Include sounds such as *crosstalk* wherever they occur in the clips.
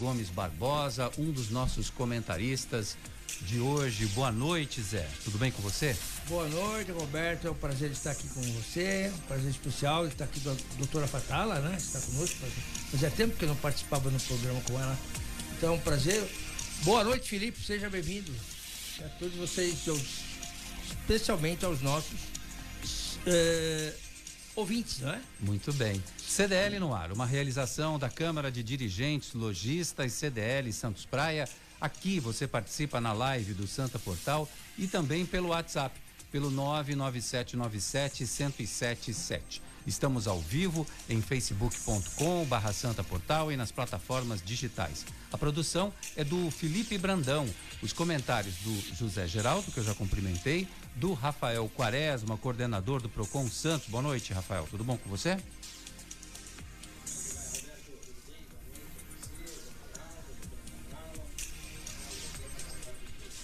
Gomes Barbosa, um dos nossos comentaristas de hoje. Boa noite, Zé. Tudo bem com você? Boa noite, Roberto. É um prazer estar aqui com você. Um prazer especial estar aqui com a doutora Fatala, né? Está conosco. Fazia tempo que eu não participava no programa com ela. Então, é um prazer. Boa noite, Felipe. Seja bem-vindo. A todos vocês, especialmente aos nossos uh, ouvintes, não é? Muito bem. CDL no ar, uma realização da Câmara de Dirigentes Logistas CDL Santos Praia. Aqui você participa na live do Santa Portal e também pelo WhatsApp, pelo 99797 1077. Estamos ao vivo em facebook.com barra Santa Portal e nas plataformas digitais. A produção é do Felipe Brandão. Os comentários do José Geraldo, que eu já cumprimentei, do Rafael Quaresma, coordenador do Procon Santos. Boa noite, Rafael. Tudo bom com você?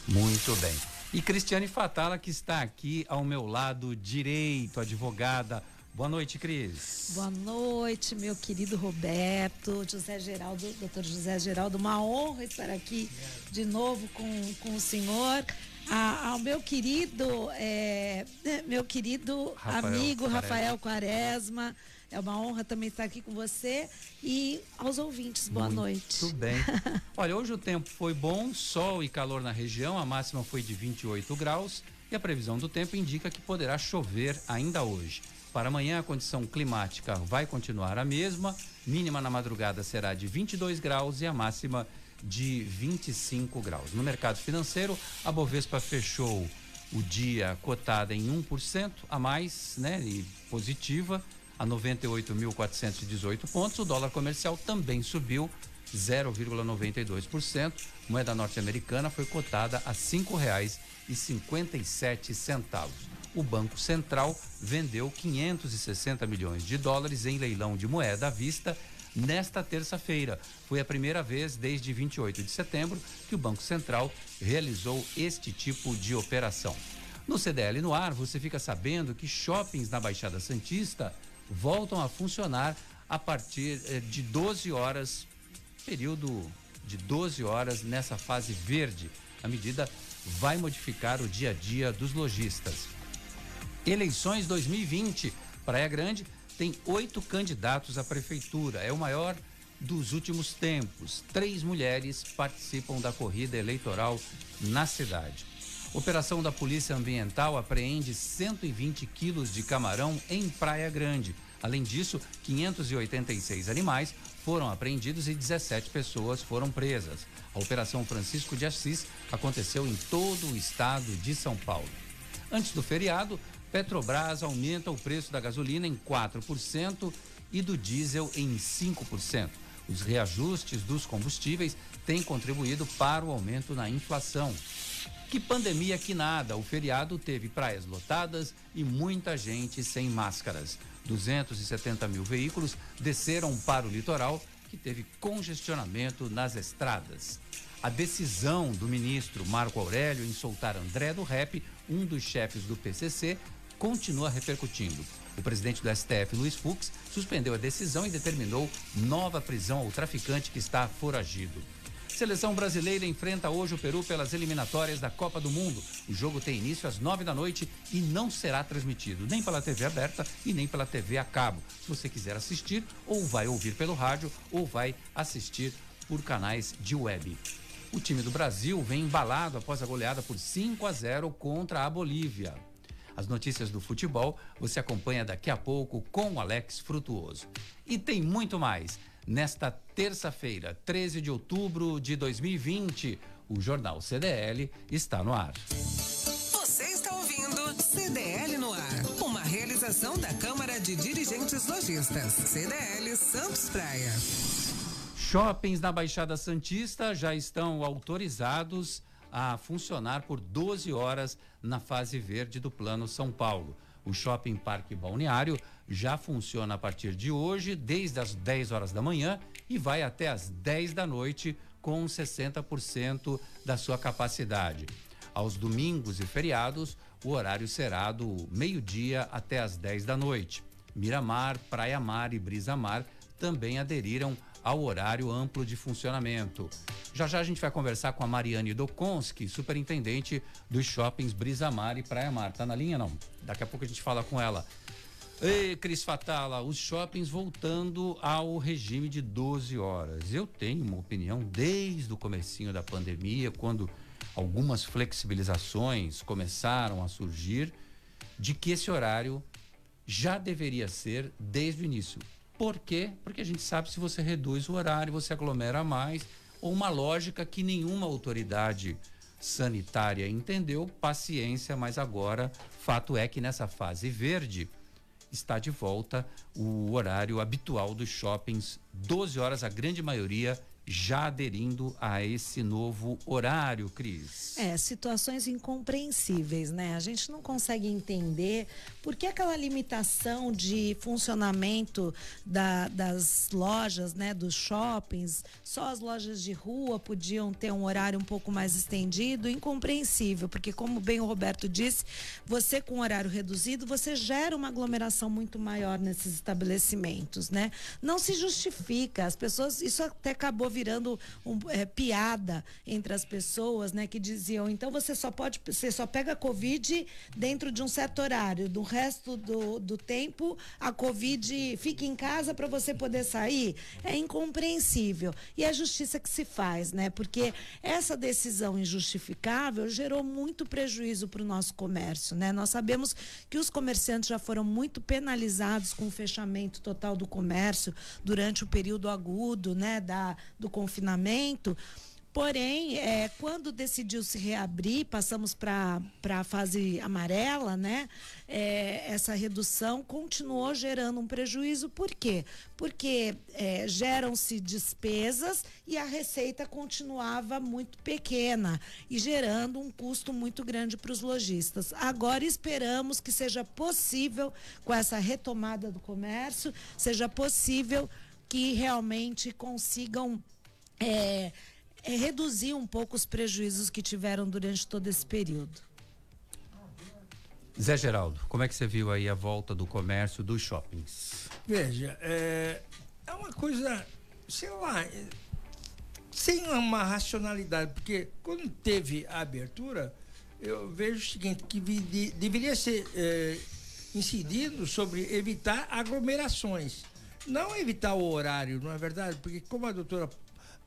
Muito bem. E Cristiane Fatala, que está aqui ao meu lado direito, advogada. Boa noite, Cris. Boa noite, meu querido Roberto, José Geraldo, doutor José Geraldo. Uma honra estar aqui de novo com, com o senhor. A, ao meu querido, é, meu querido Rafael amigo Quaresma. Rafael Quaresma é uma honra também estar aqui com você e aos ouvintes, boa Muito noite. Tudo bem. *laughs* Olha, hoje o tempo foi bom, sol e calor na região, a máxima foi de 28 graus e a previsão do tempo indica que poderá chover ainda hoje. Para amanhã, a condição climática vai continuar a mesma, mínima na madrugada será de 22 graus e a máxima de 25 graus. No mercado financeiro, a Bovespa fechou o dia cotada em 1% a mais, né, e positiva a 98.418 pontos. O dólar comercial também subiu 0,92%. Moeda norte-americana foi cotada a R$ 5,57. O Banco Central vendeu 560 milhões de dólares em leilão de moeda à vista nesta terça-feira. Foi a primeira vez desde 28 de setembro que o Banco Central realizou este tipo de operação. No CDL no ar, você fica sabendo que shoppings na Baixada Santista voltam a funcionar a partir eh, de 12 horas, período de 12 horas nessa fase verde. A medida vai modificar o dia a dia dos lojistas. Eleições 2020. Praia Grande tem oito candidatos à prefeitura. É o maior dos últimos tempos. Três mulheres participam da corrida eleitoral na cidade. Operação da Polícia Ambiental apreende 120 quilos de camarão em Praia Grande. Além disso, 586 animais foram apreendidos e 17 pessoas foram presas. A Operação Francisco de Assis aconteceu em todo o estado de São Paulo. Antes do feriado, Petrobras aumenta o preço da gasolina em 4% e do diesel em 5%. Os reajustes dos combustíveis têm contribuído para o aumento na inflação. Que pandemia que nada. O feriado teve praias lotadas e muita gente sem máscaras. 270 mil veículos desceram para o litoral, que teve congestionamento nas estradas. A decisão do ministro Marco Aurélio em soltar André do Rep, um dos chefes do PCC, continua repercutindo. O presidente do STF, Luiz Fux, suspendeu a decisão e determinou nova prisão ao traficante que está foragido. Seleção brasileira enfrenta hoje o Peru pelas eliminatórias da Copa do Mundo. O jogo tem início às nove da noite e não será transmitido nem pela TV aberta e nem pela TV a cabo. Se você quiser assistir, ou vai ouvir pelo rádio ou vai assistir por canais de web. O time do Brasil vem embalado após a goleada por 5 a 0 contra a Bolívia. As notícias do futebol você acompanha daqui a pouco com o Alex Frutuoso. E tem muito mais. Nesta terça-feira, 13 de outubro de 2020, o Jornal CDL está no ar. Você está ouvindo CDL no ar, uma realização da Câmara de Dirigentes Lojistas, CDL Santos Praia. Shoppings na Baixada Santista já estão autorizados a funcionar por 12 horas na fase verde do Plano São Paulo. O Shopping Parque Balneário já funciona a partir de hoje, desde as 10 horas da manhã e vai até as 10 da noite com 60% da sua capacidade. Aos domingos e feriados, o horário será do meio-dia até as 10 da noite. Miramar, Praia Mar e Brisa Mar também aderiram ao horário amplo de funcionamento. Já já a gente vai conversar com a Mariane Dokonski, superintendente dos shoppings Brisa Mar e Praia Mar. Tá na linha não? Daqui a pouco a gente fala com ela. Ei, Cris Fatala, os shoppings voltando ao regime de 12 horas. Eu tenho uma opinião desde o comecinho da pandemia, quando algumas flexibilizações começaram a surgir, de que esse horário já deveria ser desde o início. Por quê? Porque a gente sabe se você reduz o horário, você aglomera mais, ou uma lógica que nenhuma autoridade sanitária entendeu, paciência, mas agora fato é que nessa fase verde está de volta o horário habitual dos shoppings, 12 horas, a grande maioria já aderindo a esse novo horário, Cris. É, situações incompreensíveis, né? A gente não consegue entender por que aquela limitação de funcionamento da, das lojas, né, dos shoppings, só as lojas de rua podiam ter um horário um pouco mais estendido, incompreensível, porque como bem o Roberto disse, você com horário reduzido, você gera uma aglomeração muito maior nesses estabelecimentos, né? Não se justifica, as pessoas, isso até acabou virando um, é, piada entre as pessoas, né? Que diziam, então você só pode, você só pega Covid dentro de um certo horário. Do resto do, do tempo, a Covid fica em casa para você poder sair. É incompreensível. E é a justiça que se faz, né? Porque essa decisão injustificável gerou muito prejuízo para o nosso comércio, né? Nós sabemos que os comerciantes já foram muito penalizados com o fechamento total do comércio durante o período agudo, né? Da, do do confinamento. Porém, é, quando decidiu se reabrir, passamos para a fase amarela, né? É, essa redução continuou gerando um prejuízo. Por quê? Porque é, geram-se despesas e a receita continuava muito pequena e gerando um custo muito grande para os lojistas. Agora esperamos que seja possível, com essa retomada do comércio, seja possível que realmente consigam é, é reduzir um pouco os prejuízos que tiveram durante todo esse período. Zé Geraldo, como é que você viu aí a volta do comércio dos shoppings? Veja, é, é uma coisa, sei lá, é, sem uma racionalidade, porque quando teve a abertura, eu vejo o seguinte, que de, deveria ser é, incidido sobre evitar aglomerações. Não evitar o horário, não é verdade? Porque como a doutora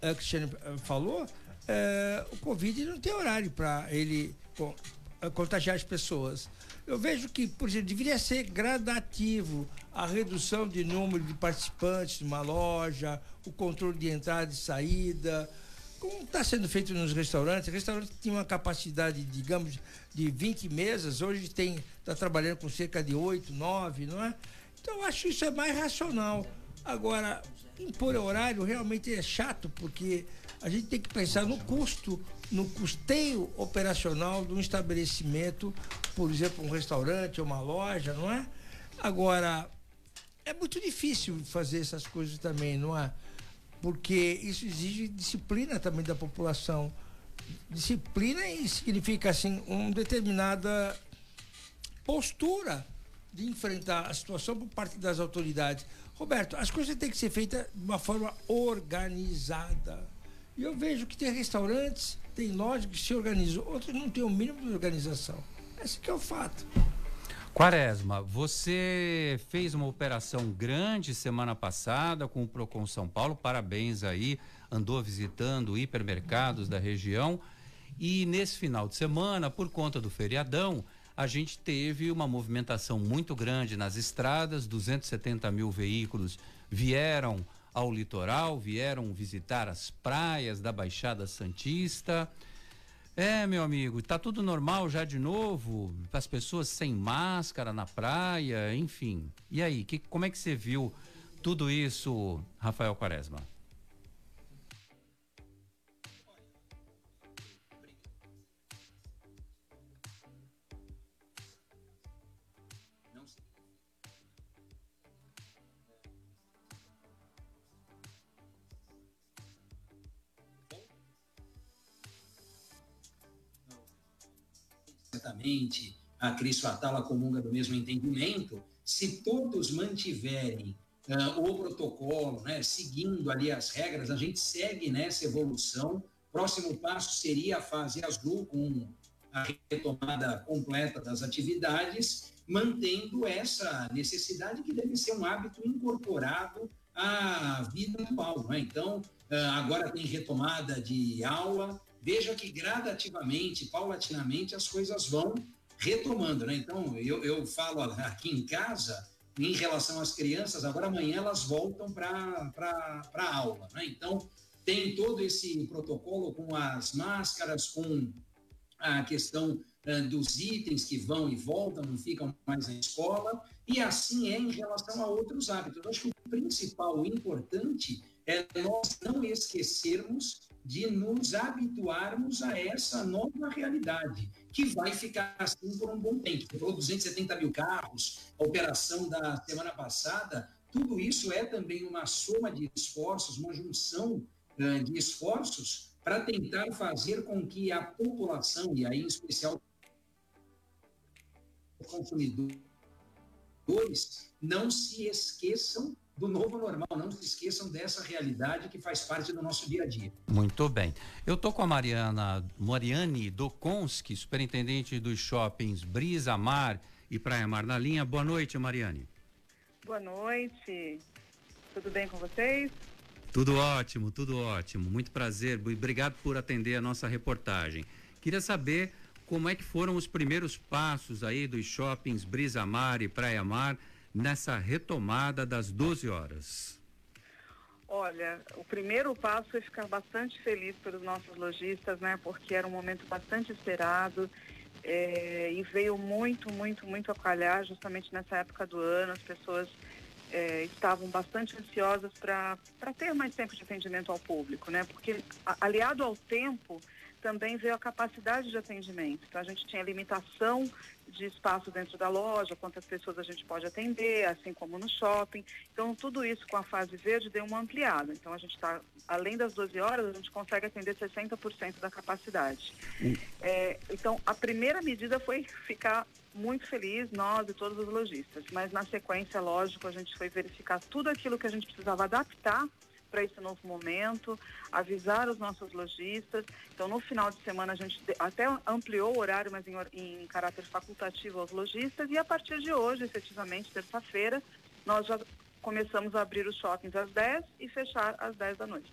a Cristiane eh, falou, é, o Covid não tem horário para ele eh, contagiar as pessoas. Eu vejo que, por exemplo, deveria ser gradativo a redução de número de participantes numa loja, o controle de entrada e saída, como está sendo feito nos restaurantes. O restaurante tinha uma capacidade, digamos, de 20 mesas, hoje tem está trabalhando com cerca de 8, 9, não é? Então, eu acho que isso é mais racional. Agora, impor horário realmente é chato, porque a gente tem que pensar no custo, no custeio operacional de um estabelecimento, por exemplo, um restaurante ou uma loja, não é? Agora, é muito difícil fazer essas coisas também, não é? Porque isso exige disciplina também da população. Disciplina significa assim uma determinada postura de enfrentar a situação por parte das autoridades. Roberto, as coisas têm que ser feitas de uma forma organizada. E eu vejo que tem restaurantes, tem lojas que se organizam, outros não têm o mínimo de organização. Esse é o fato. Quaresma, você fez uma operação grande semana passada com o Procon São Paulo, parabéns aí, andou visitando hipermercados da região e nesse final de semana, por conta do feriadão, a gente teve uma movimentação muito grande nas estradas, 270 mil veículos vieram ao litoral, vieram visitar as praias da Baixada Santista. É, meu amigo, tá tudo normal já de novo? As pessoas sem máscara na praia, enfim. E aí, que, como é que você viu tudo isso, Rafael Quaresma? Certamente a Cris Fatala comunga do mesmo entendimento, se todos mantiverem uh, o protocolo, né, seguindo ali as regras, a gente segue nessa evolução. Próximo passo seria a fase azul, com a retomada completa das atividades, mantendo essa necessidade que deve ser um hábito incorporado à vida atual. Né? Então, uh, agora tem retomada de aula, veja que gradativamente, paulatinamente, as coisas vão retomando. Né? Então, eu, eu falo aqui em casa, em relação às crianças, agora amanhã elas voltam para a aula. Né? Então, tem todo esse protocolo com as máscaras, com a questão uh, dos itens que vão e voltam, não ficam mais na escola, e assim é em relação a outros hábitos. Eu acho que o principal, o importante, é nós não esquecermos de nos habituarmos a essa nova realidade, que vai ficar assim por um bom tempo. Você falou 270 mil carros, a operação da semana passada, tudo isso é também uma soma de esforços, uma junção uh, de esforços para tentar fazer com que a população, e aí em especial consumidores, não se esqueçam do novo normal. Não se esqueçam dessa realidade que faz parte do nosso dia a dia. Muito bem. Eu tô com a Mariana, Mariane Dokonski, superintendente dos shoppings Brisa Mar e Praia Mar na linha. Boa noite, Mariane. Boa noite. Tudo bem com vocês? Tudo ótimo, tudo ótimo. Muito prazer. Obrigado por atender a nossa reportagem. Queria saber como é que foram os primeiros passos aí dos shoppings Brisa Mar e Praia Mar nessa retomada das 12 horas? Olha, o primeiro passo é ficar bastante feliz pelos nossos lojistas, né? Porque era um momento bastante esperado é, e veio muito, muito, muito a calhar justamente nessa época do ano. As pessoas é, estavam bastante ansiosas para ter mais tempo de atendimento ao público, né? Porque aliado ao tempo também veio a capacidade de atendimento. Então a gente tinha limitação de espaço dentro da loja, quantas pessoas a gente pode atender, assim como no shopping. Então, tudo isso com a fase verde deu uma ampliada. Então, a gente está, além das 12 horas, a gente consegue atender 60% da capacidade. Hum. É, então, a primeira medida foi ficar muito feliz, nós e todos os lojistas. Mas, na sequência, lógico, a gente foi verificar tudo aquilo que a gente precisava adaptar para esse novo momento, avisar os nossos lojistas. Então, no final de semana, a gente até ampliou o horário, mas em, em caráter facultativo aos lojistas. E a partir de hoje, efetivamente, terça-feira, nós já começamos a abrir os shoppings às 10 e fechar às 10 da noite.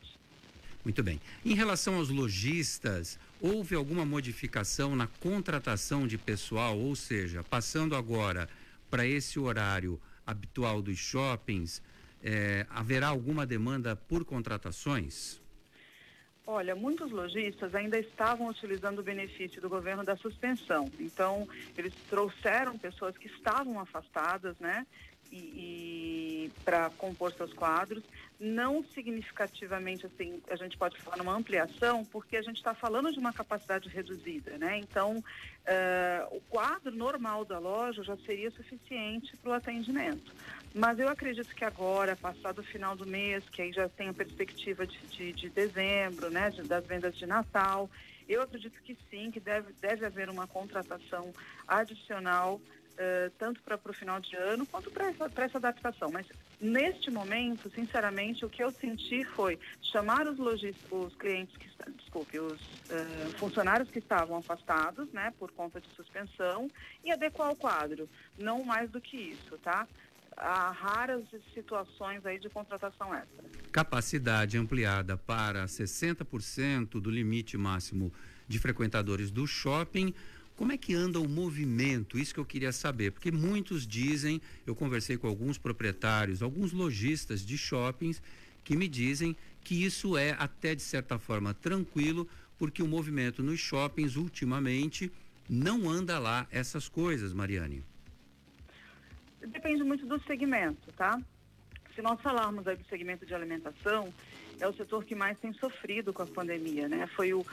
Muito bem. Em relação aos lojistas, houve alguma modificação na contratação de pessoal, ou seja, passando agora para esse horário habitual dos shoppings, é, haverá alguma demanda por contratações? Olha, muitos lojistas ainda estavam utilizando o benefício do governo da suspensão. Então, eles trouxeram pessoas que estavam afastadas, né? E, e para compor seus quadros, não significativamente assim, a gente pode falar numa ampliação, porque a gente está falando de uma capacidade reduzida, né? Então, uh, o quadro normal da loja já seria suficiente para o atendimento. Mas eu acredito que agora, passado o final do mês, que aí já tem a perspectiva de, de, de dezembro, né, de, das vendas de Natal, eu acredito que sim, que deve, deve haver uma contratação adicional, uh, tanto para o final de ano quanto para essa, essa adaptação. Mas neste momento, sinceramente, o que eu senti foi chamar os os clientes que desculpe, os uh, funcionários que estavam afastados, né, por conta de suspensão, e adequar o quadro. Não mais do que isso, tá? A raras situações aí de contratação extra. Capacidade ampliada para 60% do limite máximo de frequentadores do shopping. Como é que anda o movimento? Isso que eu queria saber, porque muitos dizem, eu conversei com alguns proprietários, alguns lojistas de shoppings que me dizem que isso é até de certa forma tranquilo, porque o movimento nos shoppings ultimamente não anda lá essas coisas, Mariane depende muito do segmento, tá? Se nós falarmos aí do segmento de alimentação, é o setor que mais tem sofrido com a pandemia, né? Foi o, uh,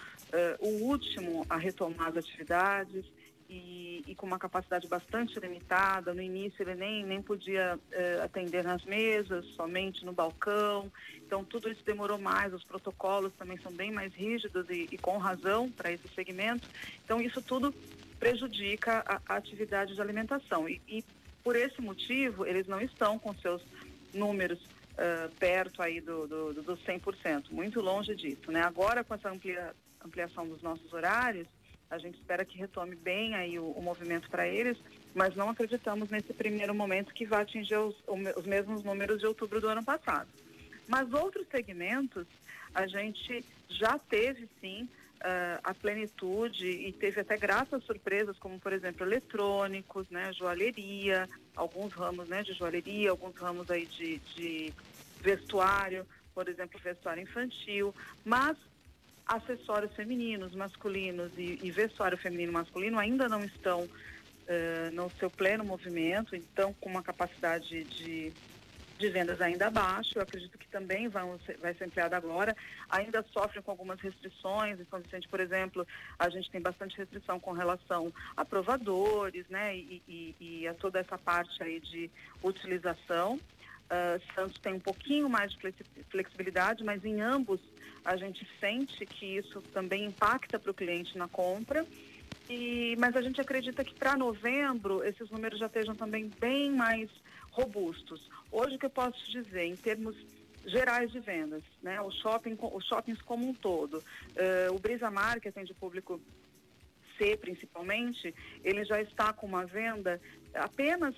o último a retomar as atividades e, e, com uma capacidade bastante limitada. No início ele nem, nem podia uh, atender nas mesas, somente no balcão. Então tudo isso demorou mais, os protocolos também são bem mais rígidos e, e com razão para esse segmento. Então isso tudo prejudica a, a atividade de alimentação. E, e por esse motivo, eles não estão com seus números uh, perto aí do, do, do 100%, muito longe disso, né? Agora com essa amplia, ampliação dos nossos horários, a gente espera que retome bem aí o, o movimento para eles, mas não acreditamos nesse primeiro momento que vai atingir os, os mesmos números de outubro do ano passado. Mas outros segmentos, a gente já teve sim uh, a plenitude e teve até graças surpresas, como por exemplo eletrônicos, né, joalheria, alguns ramos né, de joalheria, alguns ramos aí de, de vestuário, por exemplo, vestuário infantil, mas acessórios femininos, masculinos e, e vestuário feminino e masculino ainda não estão uh, no seu pleno movimento, então com uma capacidade de de vendas ainda abaixo, eu acredito que também vão vai ser ampliada agora, ainda sofrem com algumas restrições, em São Vicente, por exemplo, a gente tem bastante restrição com relação a provadores, né, e, e, e a toda essa parte aí de utilização. Uh, Santos tem um pouquinho mais de flexibilidade, mas em ambos a gente sente que isso também impacta para o cliente na compra. E, mas a gente acredita que para novembro esses números já estejam também bem mais robustos. Hoje o que eu posso dizer em termos gerais de vendas, né? O shopping, os shoppings como um todo, uh, o Brisa Mar, que atende o público C principalmente, ele já está com uma venda apenas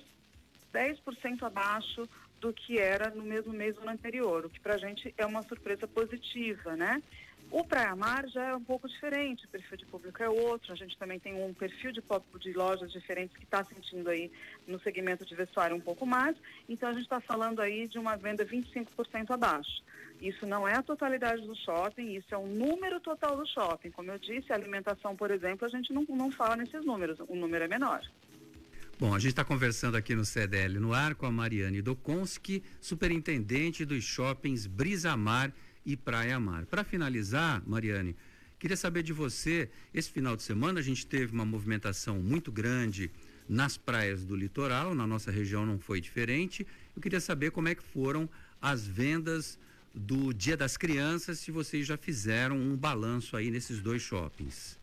10% abaixo do que era no mesmo mês do ano anterior, o que para a gente é uma surpresa positiva, né? O Praia Mar já é um pouco diferente, o perfil de público é outro, a gente também tem um perfil de, de lojas diferentes que está sentindo aí no segmento de vestuário um pouco mais, então a gente está falando aí de uma venda 25% abaixo. Isso não é a totalidade do shopping, isso é o número total do shopping. Como eu disse, alimentação, por exemplo, a gente não, não fala nesses números, o número é menor. Bom, a gente está conversando aqui no CDL no ar com a Mariane Dokonski, superintendente dos shoppings Brisa Mar e Praia Mar. Para finalizar, Mariane, queria saber de você, esse final de semana a gente teve uma movimentação muito grande nas praias do litoral, na nossa região não foi diferente. Eu queria saber como é que foram as vendas do Dia das Crianças, se vocês já fizeram um balanço aí nesses dois shoppings.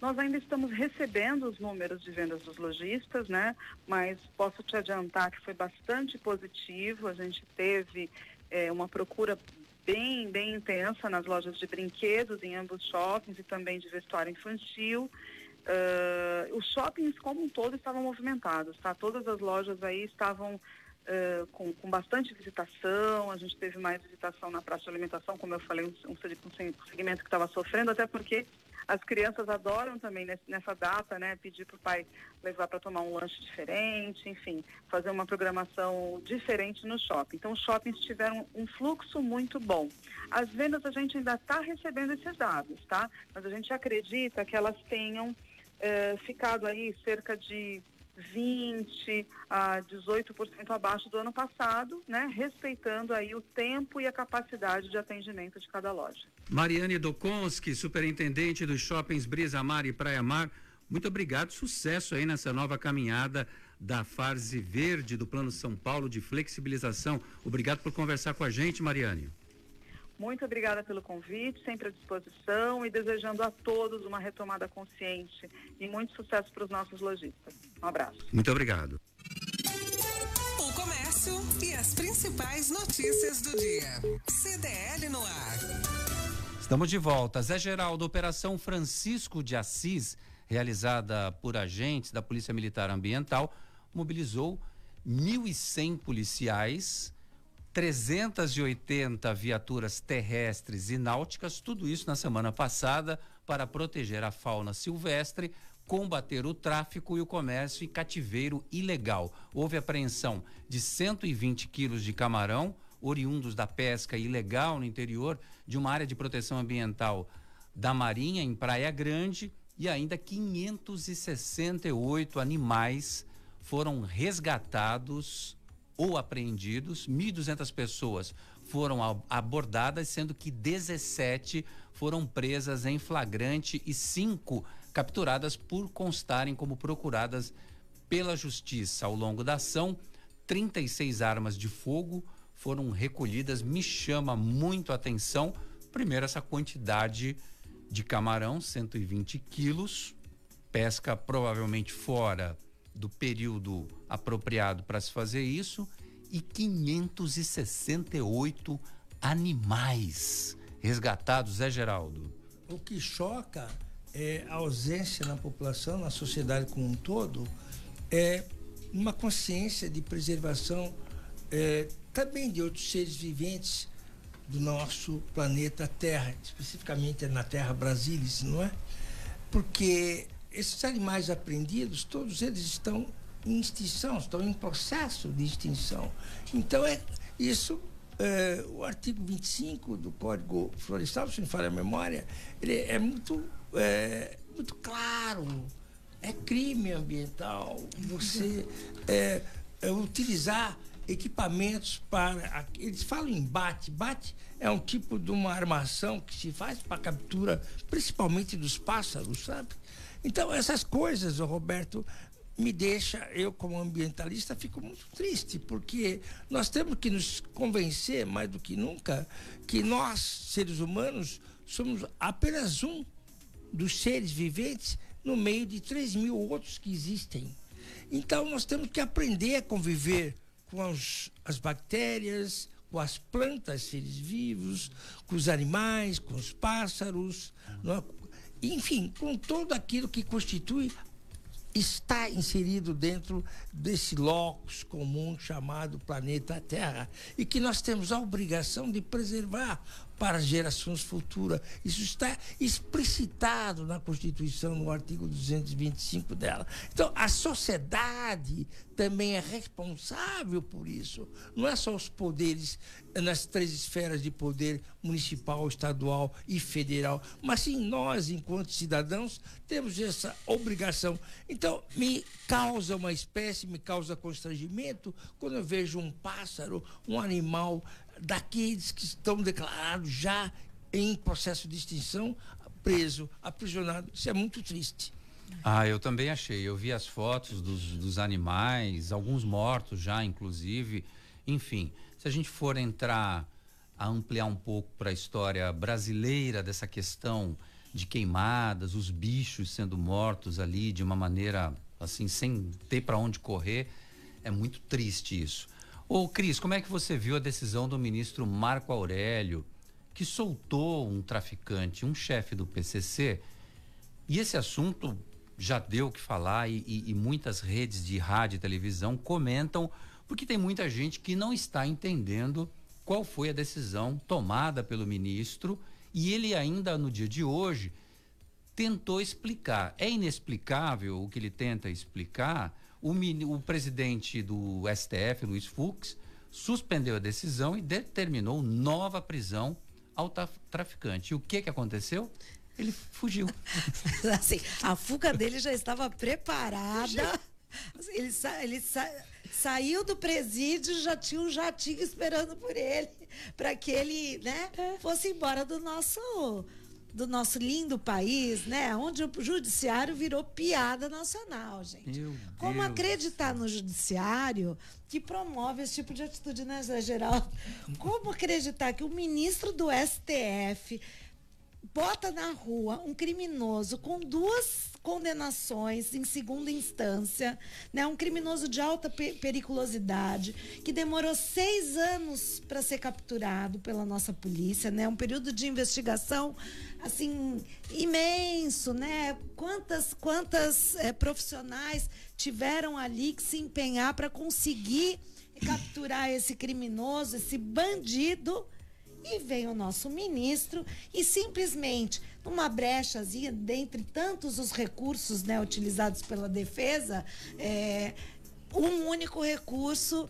Nós ainda estamos recebendo os números de vendas dos lojistas, né? Mas posso te adiantar que foi bastante positivo. A gente teve é, uma procura bem, bem intensa nas lojas de brinquedos, em ambos shoppings e também de vestuário infantil. Uh, os shoppings como um todo estavam movimentados, tá? Todas as lojas aí estavam uh, com, com bastante visitação, a gente teve mais visitação na praça de alimentação, como eu falei, um, um segmento que estava sofrendo, até porque as crianças adoram também nessa data, né, pedir para o pai levar para tomar um lanche diferente, enfim, fazer uma programação diferente no shopping. Então, os shoppings tiveram um fluxo muito bom. As vendas a gente ainda está recebendo esses dados, tá? Mas a gente acredita que elas tenham eh, ficado aí cerca de 20 a 18% abaixo do ano passado, né, respeitando aí o tempo e a capacidade de atendimento de cada loja. Mariane Dokonski, superintendente dos shoppings Brisa Mar e Praia Mar, muito obrigado, sucesso aí nessa nova caminhada da fase verde do Plano São Paulo de flexibilização. Obrigado por conversar com a gente, Mariane. Muito obrigada pelo convite, sempre à disposição e desejando a todos uma retomada consciente e muito sucesso para os nossos lojistas. Um abraço. Muito obrigado. O comércio e as principais notícias do dia. CDL no ar. Estamos de volta. Zé Geraldo, Operação Francisco de Assis, realizada por agentes da Polícia Militar Ambiental, mobilizou 1.100 policiais 380 viaturas terrestres e náuticas, tudo isso na semana passada para proteger a fauna silvestre, combater o tráfico e o comércio e cativeiro ilegal. Houve apreensão de 120 quilos de camarão, oriundos da pesca ilegal no interior de uma área de proteção ambiental da Marinha, em Praia Grande, e ainda 568 animais foram resgatados ou apreendidos, 1.200 pessoas foram abordadas, sendo que 17 foram presas em flagrante e cinco capturadas por constarem como procuradas pela justiça. Ao longo da ação, 36 armas de fogo foram recolhidas. Me chama muito a atenção, primeiro, essa quantidade de camarão, 120 quilos, pesca provavelmente fora do período apropriado para se fazer isso e 568 animais resgatados, Zé Geraldo. O que choca é a ausência na população, na sociedade como um todo, é uma consciência de preservação é, também de outros seres viventes do nosso planeta Terra, especificamente na Terra Brasilis, não é? Porque esses animais apreendidos, todos eles estão em extinção, estão em processo de extinção. Então, é isso, é, o artigo 25 do Código Florestal, se não falha a memória, ele é muito, é, muito claro. É crime ambiental você é, utilizar equipamentos para. Eles falam em bate. Bate é um tipo de uma armação que se faz para captura, principalmente dos pássaros, sabe? Então, essas coisas, Roberto, me deixa, eu como ambientalista, fico muito triste, porque nós temos que nos convencer, mais do que nunca, que nós, seres humanos, somos apenas um dos seres viventes no meio de 3 mil outros que existem. Então, nós temos que aprender a conviver com as, as bactérias, com as plantas, seres vivos, com os animais, com os pássaros, é? Enfim, com tudo aquilo que constitui está inserido dentro desse locus comum chamado planeta Terra e que nós temos a obrigação de preservar para gerações futuras. Isso está explicitado na Constituição, no artigo 225 dela. Então, a sociedade também é responsável por isso. Não é só os poderes nas três esferas de poder municipal, estadual e federal, mas sim nós, enquanto cidadãos, temos essa obrigação. Então, me causa uma espécie, me causa constrangimento quando eu vejo um pássaro, um animal daqueles que estão declarados já em processo de extinção, preso, aprisionado. Isso é muito triste. Ah, eu também achei. Eu vi as fotos dos, dos animais, alguns mortos já, inclusive. Enfim, se a gente for entrar a ampliar um pouco para a história brasileira dessa questão de queimadas, os bichos sendo mortos ali de uma maneira assim, sem ter para onde correr, é muito triste isso. Ô, Cris, como é que você viu a decisão do ministro Marco Aurélio, que soltou um traficante, um chefe do PCC? E esse assunto já deu o que falar e, e, e muitas redes de rádio e televisão comentam, porque tem muita gente que não está entendendo qual foi a decisão tomada pelo ministro e ele ainda no dia de hoje tentou explicar. É inexplicável o que ele tenta explicar, o, o presidente do STF, Luiz Fux, suspendeu a decisão e determinou nova prisão ao traficante. E o que que aconteceu? Ele fugiu. *laughs* assim, a fuga dele já estava preparada. Ele, sa ele sa saiu do presídio, já tinha um jatinho esperando por ele, para que ele, né, é. fosse embora do nosso do nosso lindo país, né? Onde o judiciário virou piada nacional, gente. Meu Como Deus. acreditar no judiciário que promove esse tipo de atitude, né, Zé Geraldo? *laughs* Como acreditar que o ministro do STF bota na rua um criminoso com duas condenações em segunda instância, né? Um criminoso de alta periculosidade que demorou seis anos para ser capturado pela nossa polícia, né? Um período de investigação assim imenso, né? Quantas quantas é, profissionais tiveram ali que se empenhar para conseguir capturar esse criminoso, esse bandido e vem o nosso ministro e simplesmente, numa brechazinha, dentre tantos os recursos né, utilizados pela defesa, é, um único recurso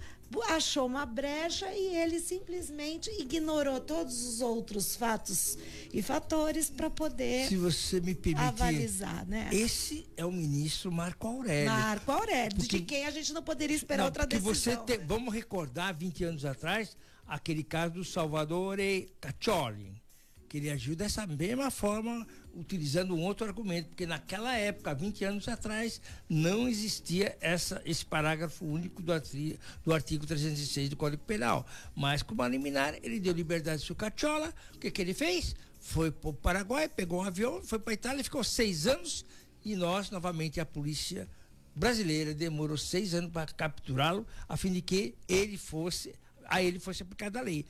achou uma brecha e ele simplesmente ignorou todos os outros fatos e fatores para poder se você me permitir avalizar, né? Esse é o ministro Marco Aurélio. Marco Aurélio, porque, de quem a gente não poderia esperar não, outra decisão. Você te, vamos recordar 20 anos atrás aquele caso do Salvatore Caccioli, que ele agiu dessa mesma forma, utilizando um outro argumento, porque naquela época, 20 anos atrás, não existia essa, esse parágrafo único do, artigo, do artigo 306 do Código Penal. Mas, como a liminar, ele deu liberdade ao Cacciola, o que, que ele fez? Foi para o Paraguai, pegou um avião, foi para a Itália, ficou seis anos, e nós, novamente, a polícia brasileira demorou seis anos para capturá-lo, a fim de que ele fosse, a ele fosse aplicada a lei.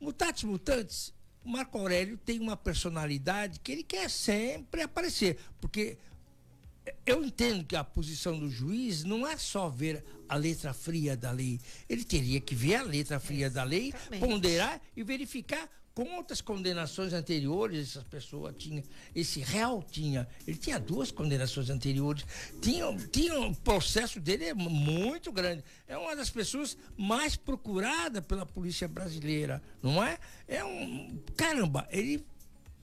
Mutatis mutantes, Marco Aurélio tem uma personalidade que ele quer sempre aparecer, porque eu entendo que a posição do juiz não é só ver a letra fria da lei. Ele teria que ver a letra fria da lei, ponderar e verificar quantas condenações anteriores essa pessoa tinha. Esse réu tinha. Ele tinha duas condenações anteriores. Tinha, tinha um processo dele é muito grande. É uma das pessoas mais procuradas pela polícia brasileira, não é? É um. Caramba, ele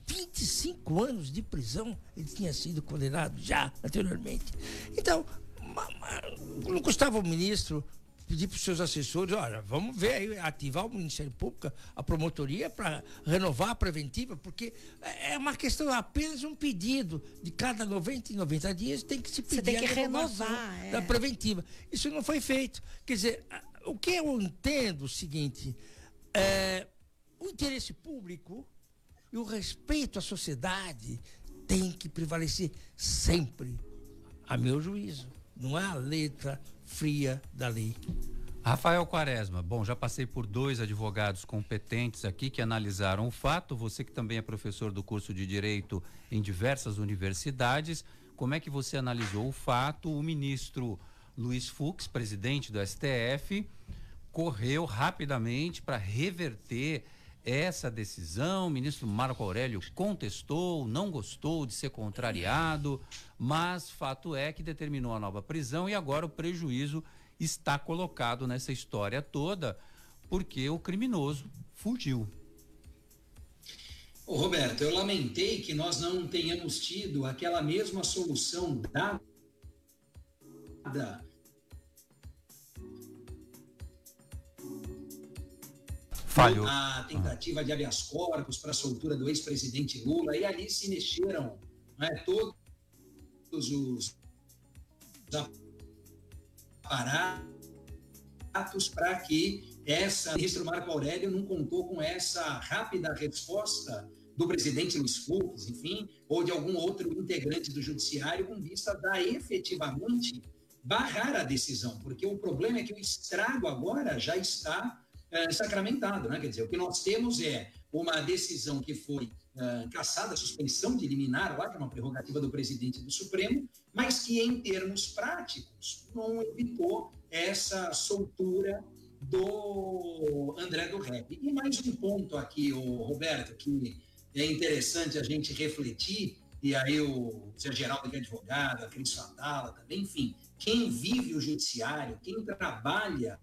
25 anos de prisão ele tinha sido condenado já anteriormente. Então, não custava o ministro pedir para os seus assessores, olha, vamos ver aí, ativar o Ministério Público, a promotoria para renovar a preventiva, porque é uma questão apenas um pedido de cada 90 e 90 dias tem que se pedir Você tem que a renovar é. da preventiva. Isso não foi feito. Quer dizer, o que eu entendo é o seguinte, é, o interesse público e o respeito à sociedade tem que prevalecer sempre, a meu juízo. Não é a letra fria da lei. Rafael Quaresma, bom, já passei por dois advogados competentes aqui que analisaram o fato. Você que também é professor do curso de Direito em diversas universidades, como é que você analisou o fato? O ministro Luiz Fux, presidente do STF, correu rapidamente para reverter essa decisão. O ministro Marco Aurélio contestou, não gostou de ser contrariado, mas fato é que determinou a nova prisão e agora o prejuízo está colocado nessa história toda porque o criminoso fugiu. Ô Roberto, eu lamentei que nós não tenhamos tido aquela mesma solução dada Falhou. a tentativa de habeas corpus para a soltura do ex-presidente Lula, e ali se mexeram né, todos os aparatos para que essa ministro Marco Aurélio não contou com essa rápida resposta do presidente Luiz Fux, enfim, ou de algum outro integrante do judiciário com vista da efetivamente barrar a decisão, porque o problema é que o estrago agora já está é, sacramentado, né? Quer dizer, o que nós temos é uma decisão que foi uh, cassada, suspensão de liminar, lá, que é uma prerrogativa do presidente do Supremo, mas que em termos práticos não evitou essa soltura do André do Rep. E mais um ponto aqui, o Roberto, que é interessante a gente refletir, e aí o Zé Geraldo, que é advogado, a Cris Fatala também, enfim, quem vive o judiciário, quem trabalha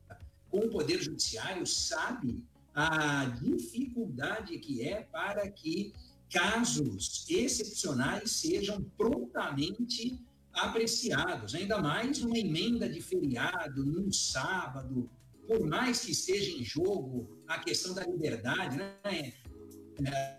com o Poder Judiciário sabe a dificuldade que é para que casos excepcionais sejam prontamente apreciados, ainda mais uma emenda de feriado num sábado, por mais que esteja em jogo a questão da liberdade, né?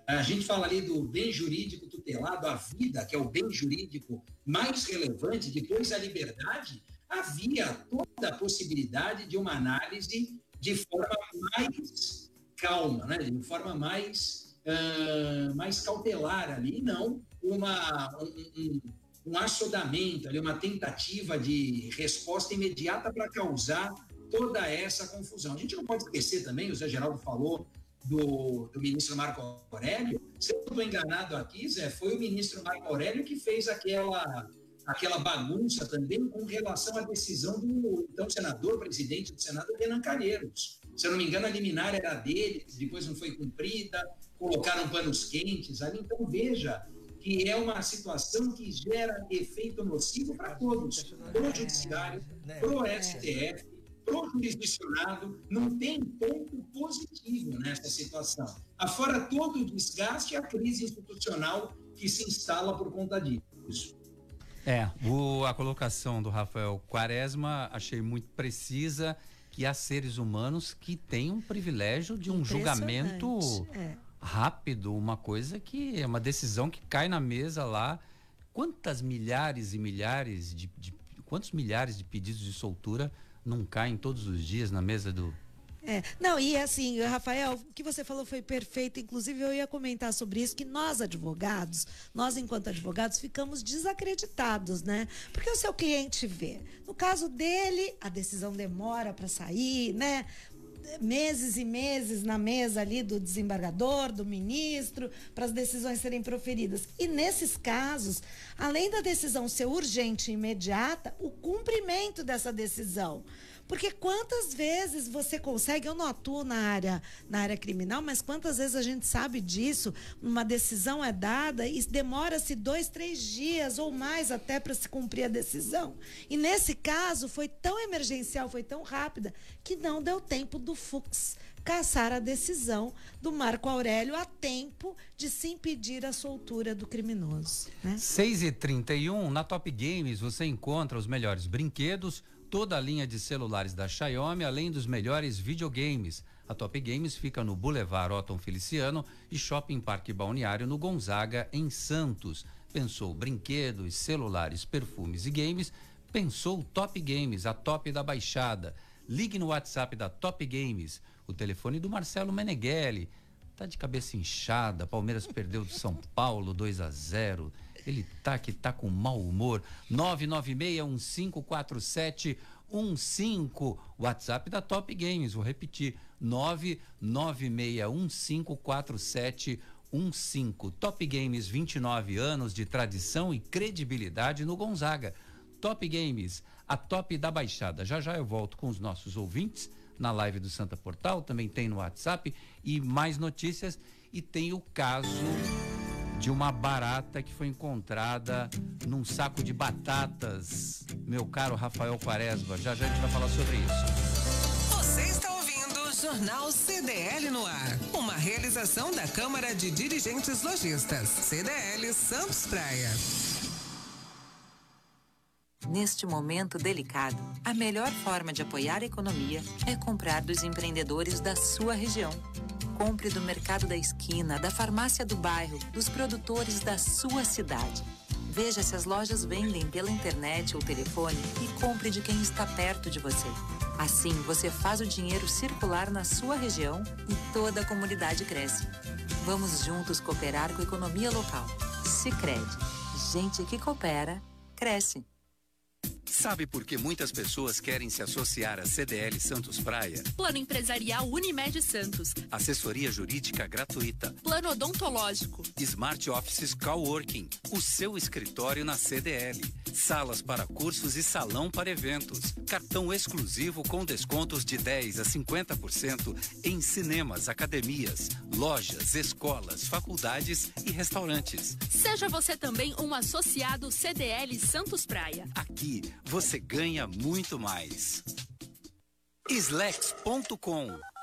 A gente fala ali do bem jurídico tutelado, a vida, que é o bem jurídico mais relevante, depois a liberdade, havia toda a possibilidade de uma análise de forma mais calma, né? de forma mais, uh, mais cautelar ali, não uma, um, um, um assodamento, ali, uma tentativa de resposta imediata para causar toda essa confusão. A gente não pode esquecer também, o Zé Geraldo falou do, do ministro Marco Aurélio, se eu não estou enganado aqui, Zé, foi o ministro Marco Aurélio que fez aquela aquela bagunça também com relação à decisão do então senador, presidente do Senado, Renan Calheiros. Se eu não me engano, a liminar era dele, depois não foi cumprida, colocaram panos quentes ali. Então, veja que é uma situação que gera efeito nocivo para todos, para o Judiciário, para o STF, para o jurisdicionado, não tem ponto positivo nessa situação. Afora todo o desgaste e a crise institucional que se instala por conta disso. É, o, a colocação do Rafael Quaresma achei muito precisa que há seres humanos que têm um privilégio de um julgamento é. rápido, uma coisa que é uma decisão que cai na mesa lá. Quantas milhares e milhares de, de quantos milhares de pedidos de soltura não caem todos os dias na mesa do É, não, e assim, Rafael, o que você falou foi perfeito. Inclusive, eu ia comentar sobre isso, que nós, advogados, nós, enquanto advogados, ficamos desacreditados, né? Porque o seu cliente vê. No caso dele, a decisão demora para sair, né? meses e meses na mesa ali do desembargador, do ministro, para as decisões serem proferidas. E nesses casos, além da decisão ser urgente e imediata, o cumprimento dessa decisão. Porque quantas vezes você consegue, eu não atuo na área, na área criminal, mas quantas vezes a gente sabe disso, uma decisão é dada e demora-se dois, três dias ou mais até para se cumprir a decisão. E nesse caso foi tão emergencial, foi tão rápida, que não deu tempo do Fux caçar a decisão do Marco Aurélio a tempo de se impedir a soltura do criminoso. Né? 6 e 31 na Top Games você encontra os melhores brinquedos toda a linha de celulares da Xiaomi, além dos melhores videogames. A Top Games fica no Boulevard Otton Feliciano e Shopping Parque Balneário no Gonzaga, em Santos. Pensou brinquedos, celulares, perfumes e games? Pensou Top Games, a top da baixada. Ligue no WhatsApp da Top Games, o telefone do Marcelo Meneghelli. Tá de cabeça inchada, Palmeiras perdeu do São Paulo 2 a 0. Ele tá que tá com mau humor. 996154715 WhatsApp da Top Games, vou repetir. 996154715 Top Games, 29 anos de tradição e credibilidade no Gonzaga. Top Games, a top da baixada. Já já eu volto com os nossos ouvintes na live do Santa Portal, também tem no WhatsApp e mais notícias e tem o caso de uma barata que foi encontrada num saco de batatas. Meu caro Rafael Quaresma, já já a gente vai falar sobre isso. Você está ouvindo o Jornal CDL no ar, uma realização da Câmara de Dirigentes Lojistas, CDL Santos Praia. Neste momento delicado, a melhor forma de apoiar a economia é comprar dos empreendedores da sua região. Compre do mercado da esquina, da farmácia do bairro, dos produtores da sua cidade. Veja se as lojas vendem pela internet ou telefone e compre de quem está perto de você. Assim, você faz o dinheiro circular na sua região e toda a comunidade cresce. Vamos juntos cooperar com a economia local. Sicredi, gente que coopera cresce. Sabe por que muitas pessoas querem se associar à CDL Santos Praia? Plano Empresarial Unimed Santos. Assessoria Jurídica Gratuita. Plano Odontológico. Smart Offices Coworking. O seu escritório na CDL. Salas para cursos e salão para eventos. Cartão exclusivo com descontos de 10 a 50% em cinemas, academias, lojas, escolas, faculdades e restaurantes. Seja você também um associado CDL Santos Praia. Aqui você ganha muito mais. Slex.com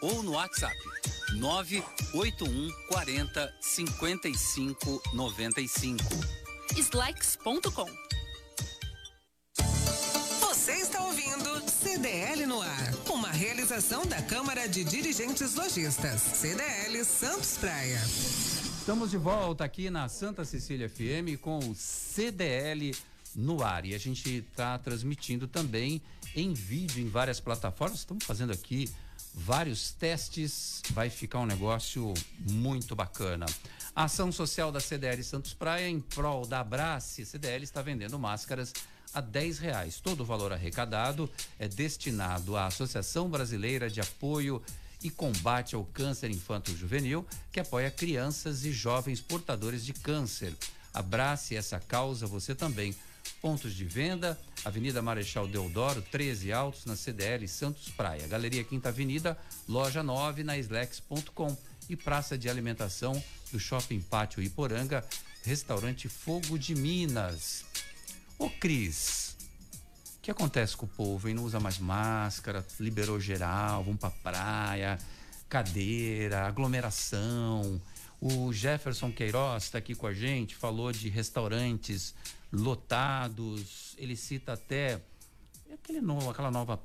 ou no WhatsApp 981 40 55 95. Slex.com. Você está ouvindo CDL no ar, uma realização da Câmara de Dirigentes Lojistas, CDL Santos Praia. Estamos de volta aqui na Santa Cecília FM com o CDL no ar e a gente está transmitindo também em vídeo em várias plataformas. Estamos fazendo aqui vários testes, vai ficar um negócio muito bacana. A ação social da CDL Santos Praia em prol da Abrace, CDL está vendendo máscaras a 10 reais. Todo o valor arrecadado é destinado à Associação Brasileira de Apoio e Combate ao Câncer Infanto-Juvenil, que apoia crianças e jovens portadores de câncer. Abrace essa causa você também. Pontos de venda, Avenida Marechal Deodoro, 13 Altos, na CDL Santos Praia. Galeria Quinta Avenida, loja 9 na Slex.com e Praça de Alimentação do Shopping Pátio Iporanga, Restaurante Fogo de Minas. Ô Cris, o que acontece com o povo? Hein? Não usa mais máscara, liberou geral, vamos pra praia, cadeira, aglomeração. O Jefferson Queiroz está aqui com a gente, falou de restaurantes lotados, ele cita até aquele novo, aquela nova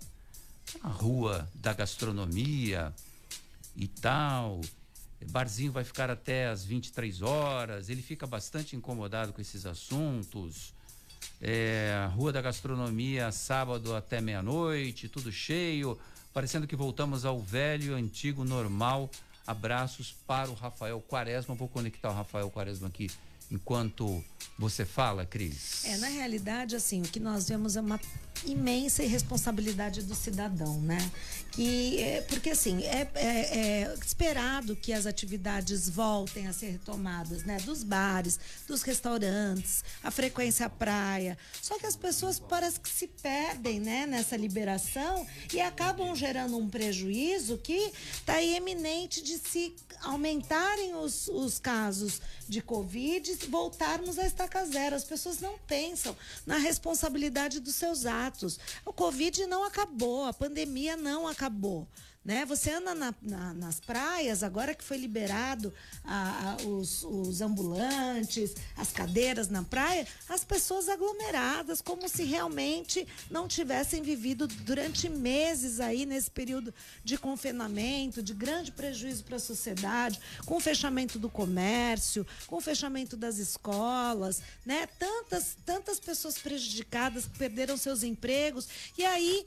rua da gastronomia e tal. Barzinho vai ficar até às 23 horas, ele fica bastante incomodado com esses assuntos. É, Rua da Gastronomia, sábado até meia-noite, tudo cheio, parecendo que voltamos ao velho, antigo, normal. Abraços para o Rafael Quaresma. Vou conectar o Rafael Quaresma aqui enquanto você fala, Cris. É, na realidade, assim, o que nós vemos é uma imensa irresponsabilidade do cidadão, né? Que, é, porque assim, é, é, é, esperado que as atividades voltem a ser retomadas, né? Dos bares, dos restaurantes, a frequência à praia. Só que as pessoas parece que se perdem, né? Nessa liberação e acabam gerando um prejuízo que está eminente de se aumentarem os, os casos de Covid voltarmos a estaca zero. As pessoas não pensam na responsabilidade dos seus atos. O Covid não acabou, a pandemia não acabou. Né? Você anda na, na, nas praias, agora que foi liberado a, a, os, os, ambulantes, as cadeiras na praia, as pessoas aglomeradas, como se realmente não tivessem vivido durante meses aí nesse período de confinamento, de grande prejuízo para a sociedade, com o fechamento do comércio, com o fechamento das escolas, né? Tantas, tantas pessoas prejudicadas que perderam seus empregos. E aí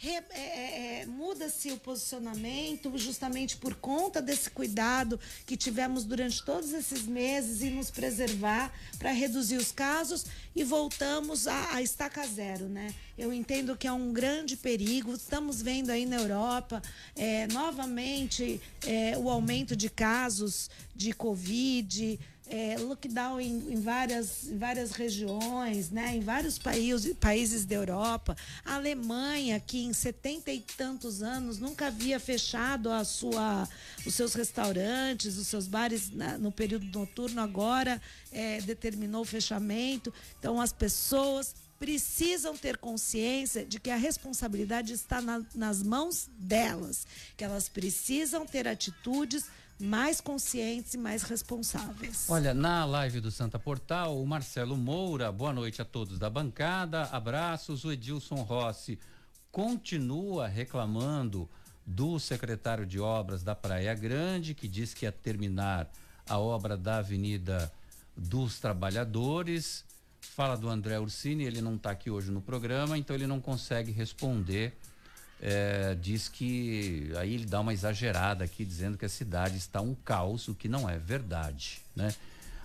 é, é, é, muda-se o posicionamento justamente por conta desse cuidado que tivemos durante todos esses meses e nos preservar para reduzir os casos e voltamos a, a estaca zero, né? Eu entendo que é um grande perigo. Estamos vendo aí na Europa é, novamente é, o aumento de casos de Covid é, lockdown em, em, várias, várias regiões, né? em vários países, países da Europa. A Alemanha, que em setenta e tantos anos nunca havia fechado a sua, os seus restaurantes, os seus bares né? no período noturno, agora é, determinou o fechamento. Então, as pessoas precisam ter consciência de que a responsabilidade está na, nas mãos delas, que elas precisam ter atitudes mais conscientes e mais responsáveis. Olha, na live do Santa Portal, o Marcelo Moura, boa noite a todos da bancada, abraços. O Edilson Rossi continua reclamando do secretário de obras da Praia Grande, que diz que ia terminar a obra da Avenida dos Trabalhadores. Fala do André Ursini, ele não está aqui hoje no programa, então ele não consegue responder é, diz que aí ele dá uma exagerada aqui dizendo que a cidade está um caos, o que não é verdade, né?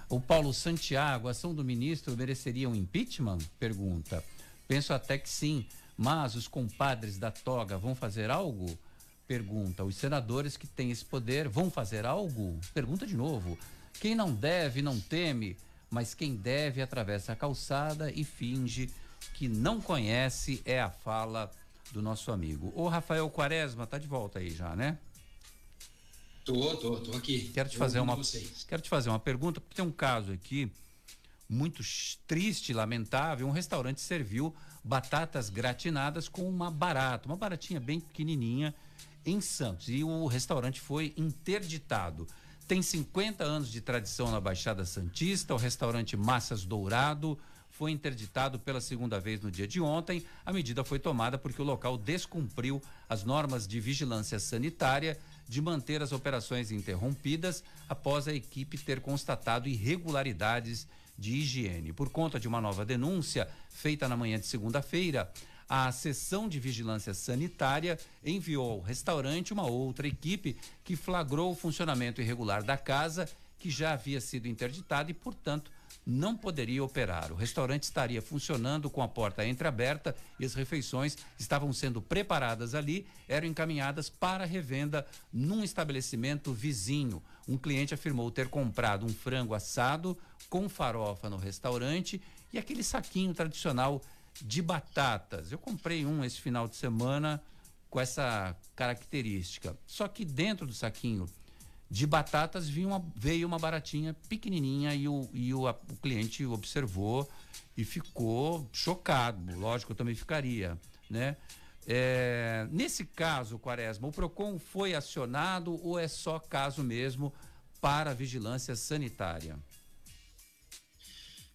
O Paulo Santiago, a ação do ministro mereceria um impeachment? Pergunta. Penso até que sim, mas os compadres da toga vão fazer algo? Pergunta. Os senadores que têm esse poder vão fazer algo? Pergunta de novo. Quem não deve não teme, mas quem deve atravessa a calçada e finge que não conhece é a fala do nosso amigo. O Rafael Quaresma tá de volta aí já, né? Tô, tô, tô aqui. Quero te fazer uma Quero te fazer uma pergunta, porque tem um caso aqui muito triste, lamentável, um restaurante serviu batatas gratinadas com uma barata, uma baratinha bem pequenininha em Santos, e o restaurante foi interditado. Tem 50 anos de tradição na Baixada Santista, o restaurante Massas Dourado, foi interditado pela segunda vez no dia de ontem. A medida foi tomada porque o local descumpriu as normas de vigilância sanitária de manter as operações interrompidas após a equipe ter constatado irregularidades de higiene. Por conta de uma nova denúncia feita na manhã de segunda-feira, a seção de vigilância sanitária enviou ao restaurante uma outra equipe que flagrou o funcionamento irregular da casa, que já havia sido interditada e, portanto, não poderia operar. O restaurante estaria funcionando com a porta entreaberta e as refeições estavam sendo preparadas ali, eram encaminhadas para revenda num estabelecimento vizinho. Um cliente afirmou ter comprado um frango assado com farofa no restaurante e aquele saquinho tradicional de batatas. Eu comprei um esse final de semana com essa característica. Só que dentro do saquinho de batatas veio uma, veio uma baratinha pequenininha e, o, e o, a, o cliente observou e ficou chocado. Lógico, eu também ficaria, né? É, nesse caso, Quaresma, o PROCON foi acionado ou é só caso mesmo para vigilância sanitária.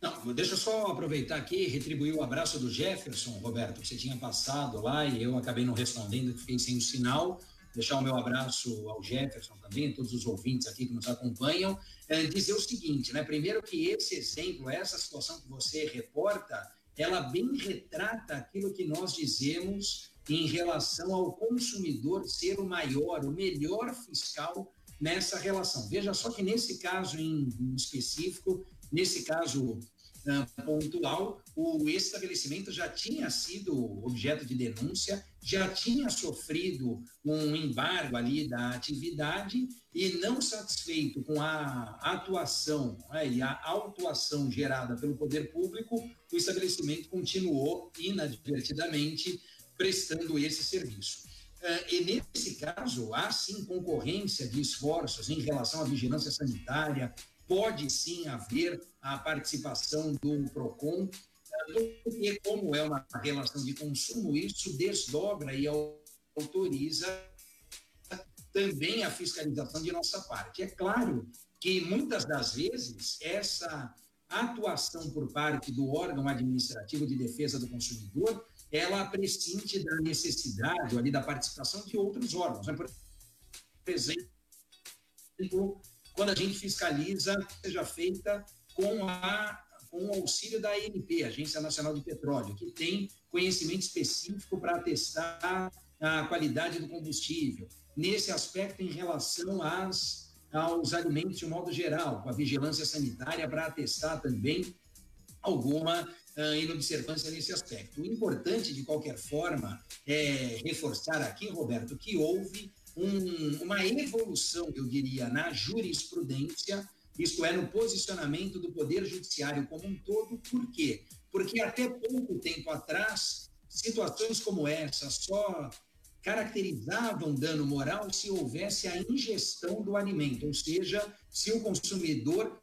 Não, deixa eu só aproveitar aqui e retribuir o abraço do Jefferson, Roberto, que você tinha passado lá e eu acabei não respondendo, fiquei sem o sinal. Deixar o meu abraço ao Jefferson também, a todos os ouvintes aqui que nos acompanham. É, dizer o seguinte, né? Primeiro que esse exemplo, essa situação que você reporta, ela bem retrata aquilo que nós dizemos em relação ao consumidor ser o maior, o melhor fiscal nessa relação. Veja só que nesse caso em específico, nesse caso uh, pontual, o estabelecimento já tinha sido objeto de denúncia, já tinha sofrido um embargo ali da atividade e não satisfeito com a atuação né, e a autuação gerada pelo poder público, o estabelecimento continuou inadvertidamente prestando esse serviço. Uh, e nesse caso, há sim concorrência de esforços em relação à vigilância sanitária, pode sim haver a participação do PROCON, porque, como é uma relação de consumo, isso desdobra e autoriza também a fiscalização de nossa parte. É claro que muitas das vezes essa atuação por parte do órgão administrativo de defesa do consumidor ela prescinde da necessidade ali da participação de outros órgãos. Né? Por exemplo, quando a gente fiscaliza, seja feita com, a, com o auxílio da ANP, Agência Nacional de Petróleo, que tem conhecimento específico para testar a qualidade do combustível. Nesse aspecto, em relação às, aos alimentos de um modo geral, com a vigilância sanitária para atestar também alguma uh, inobservância nesse aspecto. O importante, de qualquer forma, é reforçar aqui, Roberto, que houve um, uma evolução, eu diria, na jurisprudência, isto é, no posicionamento do Poder Judiciário como um todo. Por quê? Porque até pouco tempo atrás, situações como essa só caracterizavam dano moral se houvesse a ingestão do alimento, ou seja, se o consumidor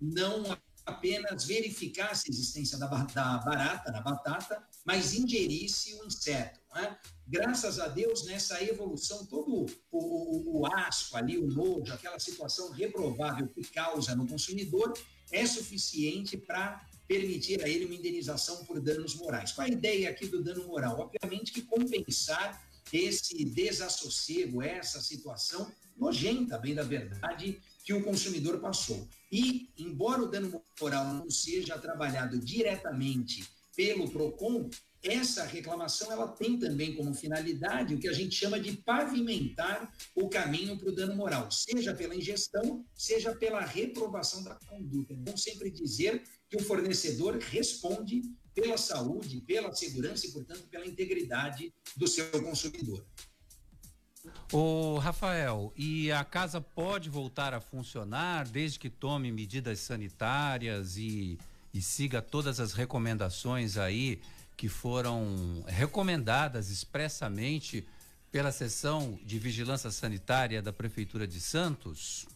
não apenas verificasse a existência da, barata, da batata, mas ingerisse o inseto. Né? graças a Deus, nessa evolução, todo o, o, o asco ali, o nojo, aquela situação reprovável que causa no consumidor, é suficiente para permitir a ele uma indenização por danos morais. Qual a ideia aqui do dano moral? Obviamente que compensar esse desassossego, essa situação nojenta, bem da verdade, que o consumidor passou. E, embora o dano moral não seja trabalhado diretamente pelo PROCON, essa reclamação ela tem também como finalidade o que a gente chama de pavimentar o caminho para o dano moral, seja pela ingestão, seja pela reprovação da conduta. É sempre dizer que o fornecedor responde pela saúde, pela segurança e, portanto, pela integridade do seu consumidor. O Rafael, e a casa pode voltar a funcionar desde que tome medidas sanitárias e, e siga todas as recomendações aí que foram recomendadas expressamente pela seção de vigilância sanitária da Prefeitura de Santos?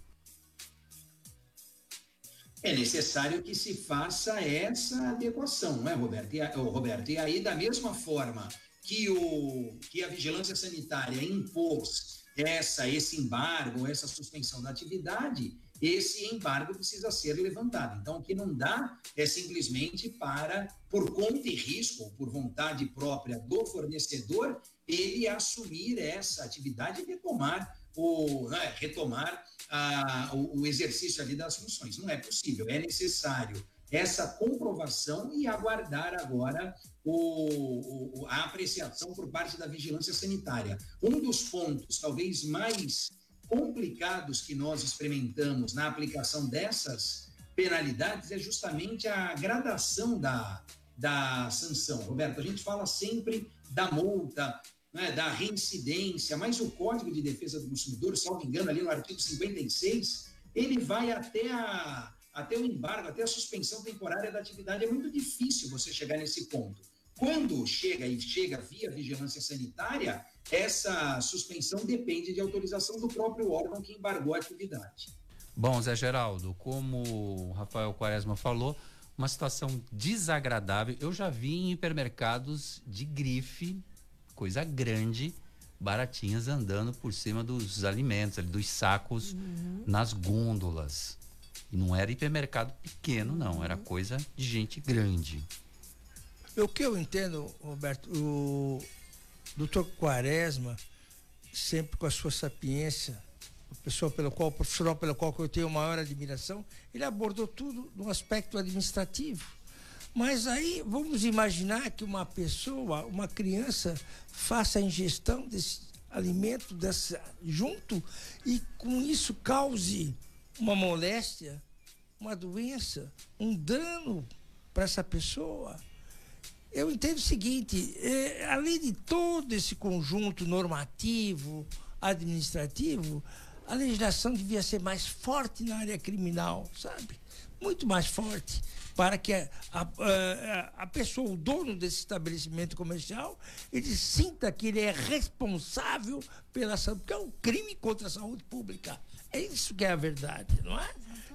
É necessário que se faça essa adequação, não é, Roberto? E, oh, Roberto, e aí, da mesma forma que, o, que a vigilância sanitária impôs essa, esse embargo, essa suspensão da atividade, esse embargo precisa ser levantado. Então, o que não dá é simplesmente para, por conta e risco, por vontade própria do fornecedor, ele assumir essa atividade e retomar o, né, retomar a, o, o exercício ali das funções. Não é possível, é necessário essa comprovação e aguardar agora o, o, a apreciação por parte da vigilância sanitária. Um dos pontos, talvez mais complicados que nós experimentamos na aplicação dessas penalidades é justamente a gradação da, da sanção. Roberto, a gente fala sempre da multa, né, da reincidência, mas o Código de Defesa do Consumidor, salvo engano, ali no artigo 56, ele vai até, a, até o embargo, até a suspensão temporária da atividade. É muito difícil você chegar nesse ponto. Quando chega e chega via vigilância sanitária, essa suspensão depende de autorização do próprio órgão que embargou a atividade. Bom, Zé Geraldo, como o Rafael Quaresma falou, uma situação desagradável. Eu já vi em hipermercados de grife, coisa grande, baratinhas andando por cima dos alimentos, ali, dos sacos uhum. nas gôndolas. E não era hipermercado pequeno, não, era coisa de gente grande. O que eu entendo, Roberto, o doutor Quaresma, sempre com a sua sapiência, a pessoa pelo qual, o profissional pelo qual eu tenho maior admiração, ele abordou tudo no aspecto administrativo. Mas aí vamos imaginar que uma pessoa, uma criança, faça a ingestão desse alimento desse, junto e com isso cause uma moléstia, uma doença, um dano para essa pessoa. Eu entendo o seguinte: é, além de todo esse conjunto normativo, administrativo, a legislação devia ser mais forte na área criminal, sabe? Muito mais forte para que a, a, a, pessoa, o dono desse estabelecimento comercial, ele sinta que ele é responsável pela saúde, porque é um crime contra a saúde pública. É isso que é a verdade, não é?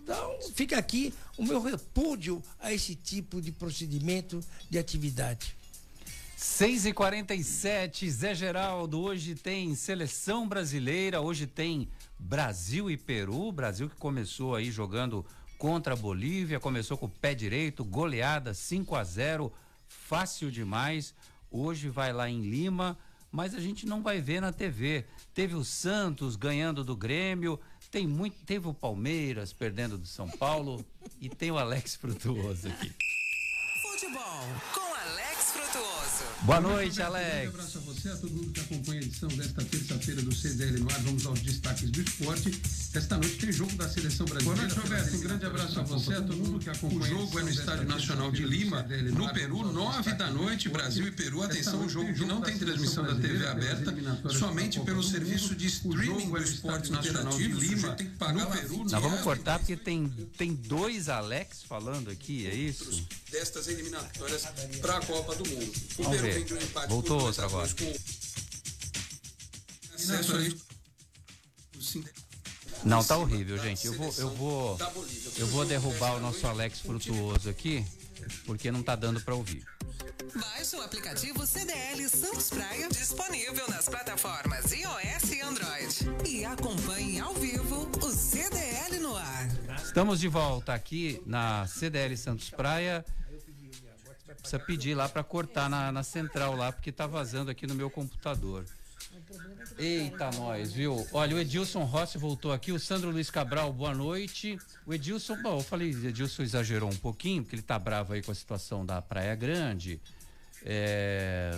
Então, fica aqui o meu repúdio a esse tipo de procedimento de atividade. 6 e 47 Zé Geraldo, hoje tem seleção brasileira, hoje tem Brasil e Peru, Brasil que começou aí jogando contra a Bolívia, começou com o pé direito, goleada 5 a 0, fácil demais. Hoje vai lá em Lima, mas a gente não vai ver na TV. Teve o Santos ganhando do Grêmio, tem muito, teve o Palmeiras perdendo do São Paulo e tem o Alex Frutuoso aqui. Futebol com Alex Frutuoso. Boa noite, Alex. Um abraço a você, a todo mundo que acompanha a edição desta terça-feira do CDL no ar. Vamos aos destaques do esporte. Esta noite tem jogo da seleção brasileira. Boa noite, Roberto. Um grande abraço a você, a todo mundo que acompanha. O jogo é no Estádio Nacional de Lima, no Peru, nove da noite, Brasil e Peru. Atenção, o jogo que não tem transmissão da TV aberta, somente pelo serviço de streaming do Esporte Nacional de Lima, no Peru. Nós vamos cortar porque tem, tem dois Alex falando aqui, é isso? Destas eliminatórias para a Copa do Mundo. Vamos ver. Voltou outra agora. Não, tá horrível, gente. Eu vou, eu vou, eu vou derrubar o nosso Alex Frutuoso aqui, porque não tá dando para ouvir. Baixe o aplicativo CDL Santos Praia, disponível nas plataformas iOS e Android. E acompanhe ao vivo o CDL no ar. Estamos de volta aqui na CDL Santos Praia Precisa pedir lá para cortar na, na central lá, porque tá vazando aqui no meu computador. Eita, nós, viu? Olha, o Edilson Rossi voltou aqui, o Sandro Luiz Cabral, boa noite. O Edilson, bom, eu falei, Edilson exagerou um pouquinho, porque ele tá bravo aí com a situação da Praia Grande. É...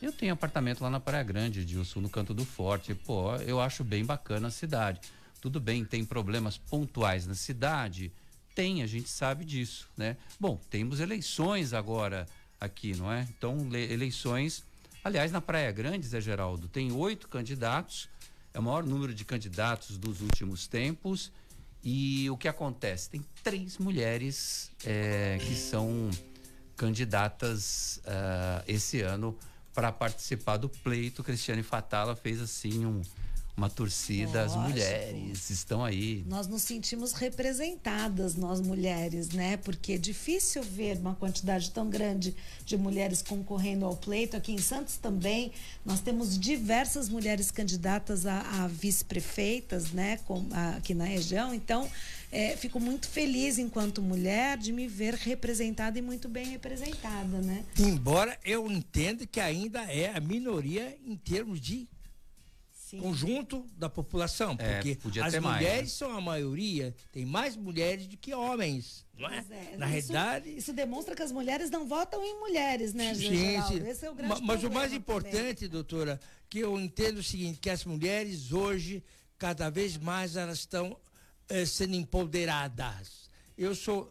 Eu tenho apartamento lá na Praia Grande, Edilson, no Canto do Forte. Pô, eu acho bem bacana a cidade. Tudo bem, tem problemas pontuais na cidade, tem, a gente sabe disso, né? Bom, temos eleições agora aqui, não é? Então, eleições. Aliás, na Praia Grande, Zé Geraldo, tem oito candidatos, é o maior número de candidatos dos últimos tempos. E o que acontece? Tem três mulheres é, que são candidatas uh, esse ano para participar do pleito. Cristiane Fatala fez assim um, uma torcida, Lógico. as mulheres estão aí. Nós nos sentimos representadas, nós mulheres, né? Porque é difícil ver uma quantidade tão grande de mulheres concorrendo ao pleito. Aqui em Santos também, nós temos diversas mulheres candidatas a, a vice-prefeitas, né? Com, a, aqui na região. Então, é, fico muito feliz enquanto mulher de me ver representada e muito bem representada, né? Embora eu entenda que ainda é a minoria em termos de Sim. conjunto da população, é, porque as mulheres mais, né? são a maioria, tem mais mulheres do que homens, não é? é Na isso, realidade, isso demonstra que as mulheres não votam em mulheres, né, sim, sim. Esse é o grande Mas, mas o mais importante, também. doutora, que eu entendo o seguinte, que as mulheres hoje cada vez mais elas estão eh, sendo empoderadas. Eu sou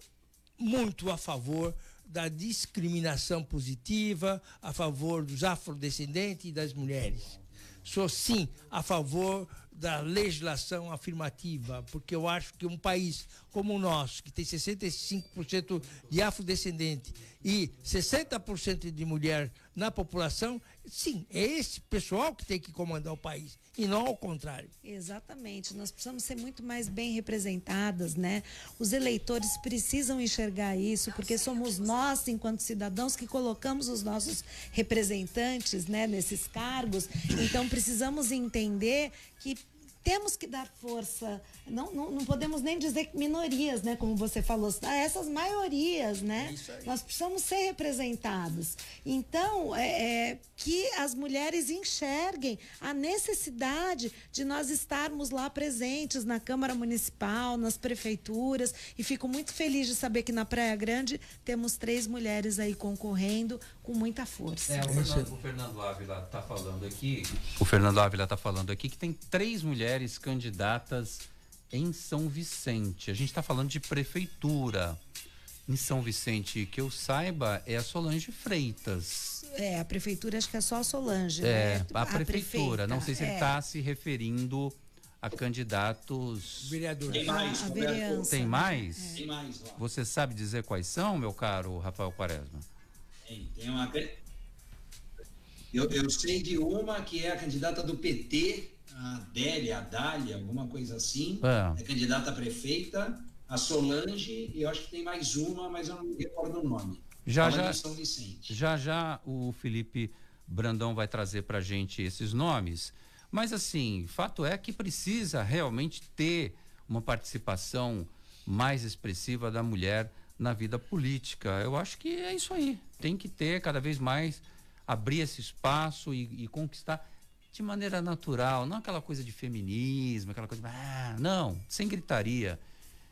muito a favor da discriminação positiva, a favor dos afrodescendentes e das mulheres sou sim a favor da legislação afirmativa, porque eu acho que um país como o nosso, que tem 65% de afrodescendente e 60% de mulher na população, sim, é esse pessoal que tem que comandar o país e não ao contrário. Exatamente, nós precisamos ser muito mais bem representadas, né? Os eleitores precisam enxergar isso, porque somos nós, enquanto cidadãos, que colocamos os nossos representantes, né, nesses cargos. Então precisamos entender que temos que dar força, não, não, não, podemos nem dizer minorias, né? Como você falou, a essas maiorias, né? É Nós precisamos ser representados. Então, é, é, que as mulheres enxerguem a necessidade de nós estarmos lá presentes na Câmara Municipal, nas prefeituras. E fico muito feliz de saber que na Praia Grande temos três mulheres aí concorrendo com muita força. É, o, Fernando, o Fernando Ávila está falando aqui. O Fernando Ávila está falando aqui que tem três mulheres mulheres candidatas em São Vicente. A gente está falando de prefeitura. Em São Vicente, que eu saiba, é a Solange Freitas. É, a prefeitura acho que é só a Solange. É, né? a, a prefeitura. Não sei se é. ele está se referindo a candidatos. Vereadores. Tem mais, a, a Tem mais? É. Tem mais lá. Você sabe dizer quais são, meu caro Rafael Quaresma? Tem, tem uma. Eu, eu sei de uma que é a candidata do PT a Adélia, a Dália, alguma coisa assim, é. é candidata a prefeita, a Solange, e eu acho que tem mais uma, mas eu não me recordo o nome. Já já, já já o Felipe Brandão vai trazer para gente esses nomes, mas assim, fato é que precisa realmente ter uma participação mais expressiva da mulher na vida política. Eu acho que é isso aí. Tem que ter cada vez mais abrir esse espaço e, e conquistar de maneira natural, não aquela coisa de feminismo, aquela coisa. Ah, não, sem gritaria.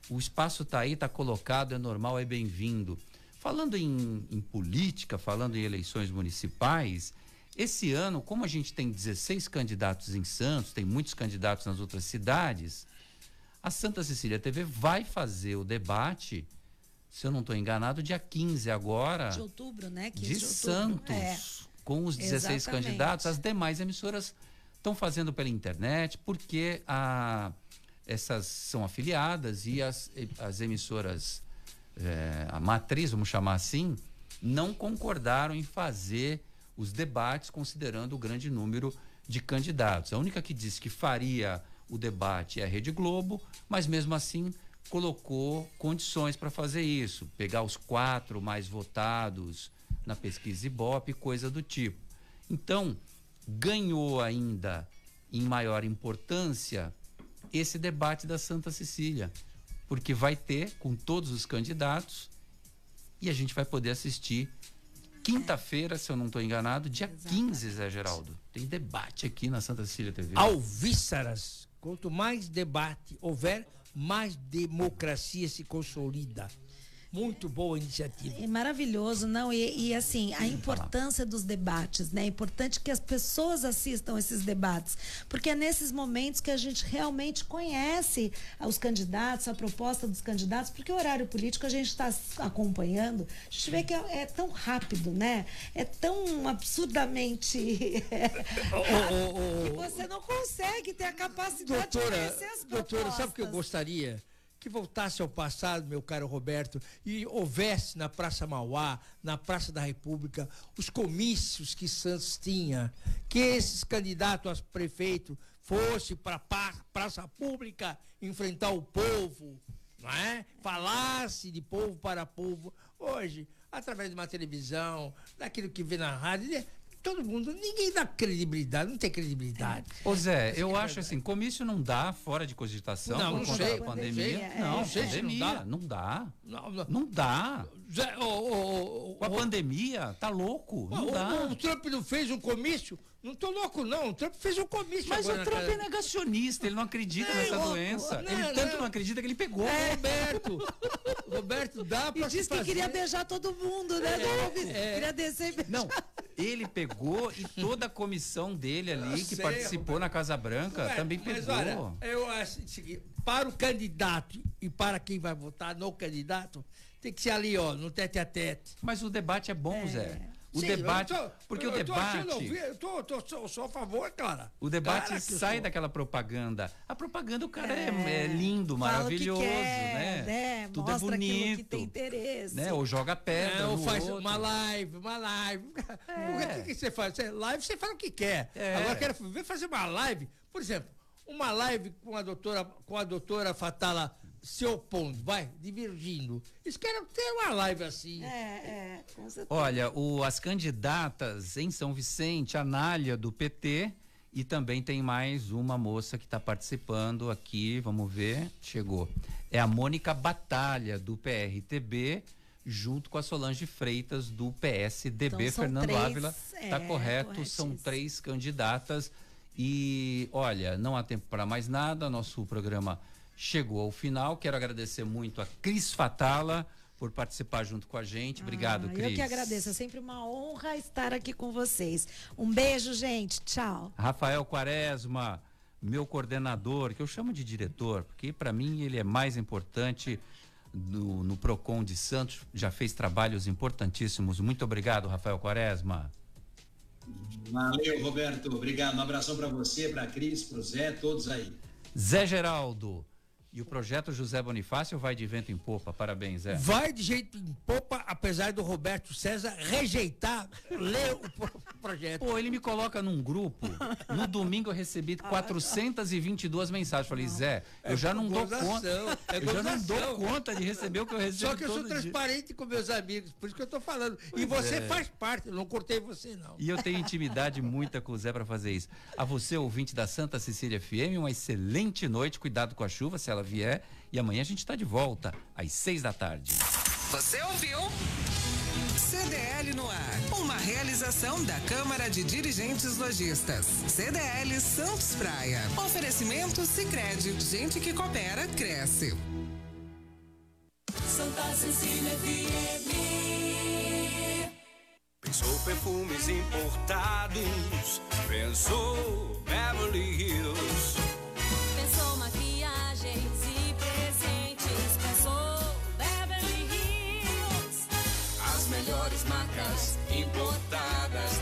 O espaço está aí, está colocado, é normal, é bem-vindo. Falando em, em, política, falando em eleições municipais, esse ano, como a gente tem 16 candidatos em Santos, tem muitos candidatos nas outras cidades, a Santa Cecília TV vai fazer o debate, se eu não estou enganado, dia 15 agora. De outubro, né? de, de Santos. É com os 16 Exatamente. candidatos, as demais emissoras estão fazendo pela internet, porque a, essas são afiliadas e as, as emissoras, é, a matriz, vamos chamar assim, não concordaram em fazer os debates considerando o grande número de candidatos. A única que disse que faria o debate é a Rede Globo, mas mesmo assim colocou condições para fazer isso, pegar os quatro mais votados na pesquisa Ibope, coisa do tipo. Então, ganhou ainda em maior importância esse debate da Santa Cecília, porque vai ter com todos os candidatos e a gente vai poder assistir quinta-feira, se eu não estou enganado, dia Exatamente. 15, Zé Geraldo. Tem debate aqui na Santa Cecília TV. Alvíceras. Quanto mais debate houver, mais democracia se consolida. Muito boa iniciativa. É maravilhoso, não? E, e assim, a importância dos debates, né? É importante que as pessoas assistam esses debates, porque é nesses momentos que a gente realmente conhece os candidatos, a proposta dos candidatos, porque o horário político a gente está acompanhando, a gente vê que é, é, tão rápido, né? É tão absurdamente. *laughs* *laughs* que você não consegue ter a capacidade doutora, de conhecer as propostas. Doutora, sabe o que eu gostaria? Que voltasse ao passado, meu caro Roberto, e houvesse na Praça Mauá, na Praça da República, os comícios que Santos tinha, que esses candidatos a prefeito fossem para a praça pública enfrentar o povo, não é? Falasse de povo para povo. Hoje, através de uma televisão, daquilo que vê na rádio, todo mundo, ninguém dá credibilidade, não tem credibilidade. Ô Zé, eu acho assim, comício não dá fora de cogitação não, por conta sei, da pandemia. É, não, não, sei pandemia, não dá. Não dá. Não, não dá. Zé, oh, oh, oh, Com a pandemia, tá louco, não dá. O Trump não fez um comício? Não tô louco, não. O Trump fez um comício. Mas o Trump é negacionista, ele não acredita não, nessa doença. Não, ele tanto não acredita que ele pegou. É, Roberto. *laughs* Roberto, dá pra E disse que queria beijar todo mundo, né? É, é, queria descer e beijar. Não, ele pegou e toda a comissão dele ali, eu que sei, participou Roberto. na Casa Branca, Roberto, também pegou. Mas olha, eu acho que para o candidato e para quem vai votar no candidato, tem que ser ali, ó, no tete a tete. Mas o debate é bom, é. Zé. O Sim, debate. Tô, porque o debate. eu tô, tô, tô, sou a favor, cara. O debate sai daquela propaganda. A propaganda, o cara é, é, é lindo, maravilhoso, quer, né? né? Tudo é Mostra é bonito. que tem interesse. Né? Ou joga pedra. É, ou faz outro. uma live, uma live. É. *laughs* O que, que você faz? Você, live você faz o que quer. É. Agora quero ver fazer uma live, por exemplo, uma live com a doutora, com a doutora Fatala se opondo, vai, divergindo. Eles querem ter uma live assim. É, é, com certeza. Olha, o, as candidatas em São Vicente, a Nália do PT, e também tem mais uma moça que está participando aqui, vamos ver, chegou. É a Mônica Batalha, do PRTB, junto com a Solange Freitas, do PSDB. Então, Fernando três, Ávila, está é, correto, são três candidatas. E olha, não há tempo para mais nada, nosso programa chegou ao final. Quero agradecer muito a Cris Fatala por participar junto com a gente. Obrigado, ah, Cris. Eu que agradeço. É sempre uma honra estar aqui com vocês. Um beijo, gente. Tchau. Rafael Quaresma, meu coordenador, que eu chamo de diretor, porque para mim ele é mais importante no, no Procon de Santos. Já fez trabalhos importantíssimos. Muito obrigado, Rafael Quaresma. Valeu, Roberto. Obrigado. Um abração para você, para a Cris, para o Zé, todos aí. Zé Geraldo. E o projeto José Bonifácio vai de vento em popa. Parabéns, Zé. Vai de jeito em popa, apesar do Roberto César rejeitar ler o projeto. Pô, ele me coloca num grupo. No domingo eu recebi 422 mensagens. Falei, Zé, eu já não dou conta. É eu já não dou conta de receber o que eu recebo. Só que eu sou transparente dia. com meus amigos, por isso que eu tô falando. Pois e você é. faz parte, eu não cortei você, não. E eu tenho intimidade muita com o Zé para fazer isso. A você, ouvinte da Santa Cecília FM, uma excelente noite. Cuidado com a chuva, se ela vier. E amanhã a gente está de volta, às seis da tarde. Você ouviu? CDL no ar. Uma realização da Câmara de Dirigentes Lojistas. CDL Santos Praia. Oferecimento Sicredi. Gente que coopera, cresce. Santa Cecília FM. Pensou perfumes importados. Pensou Beverly Hills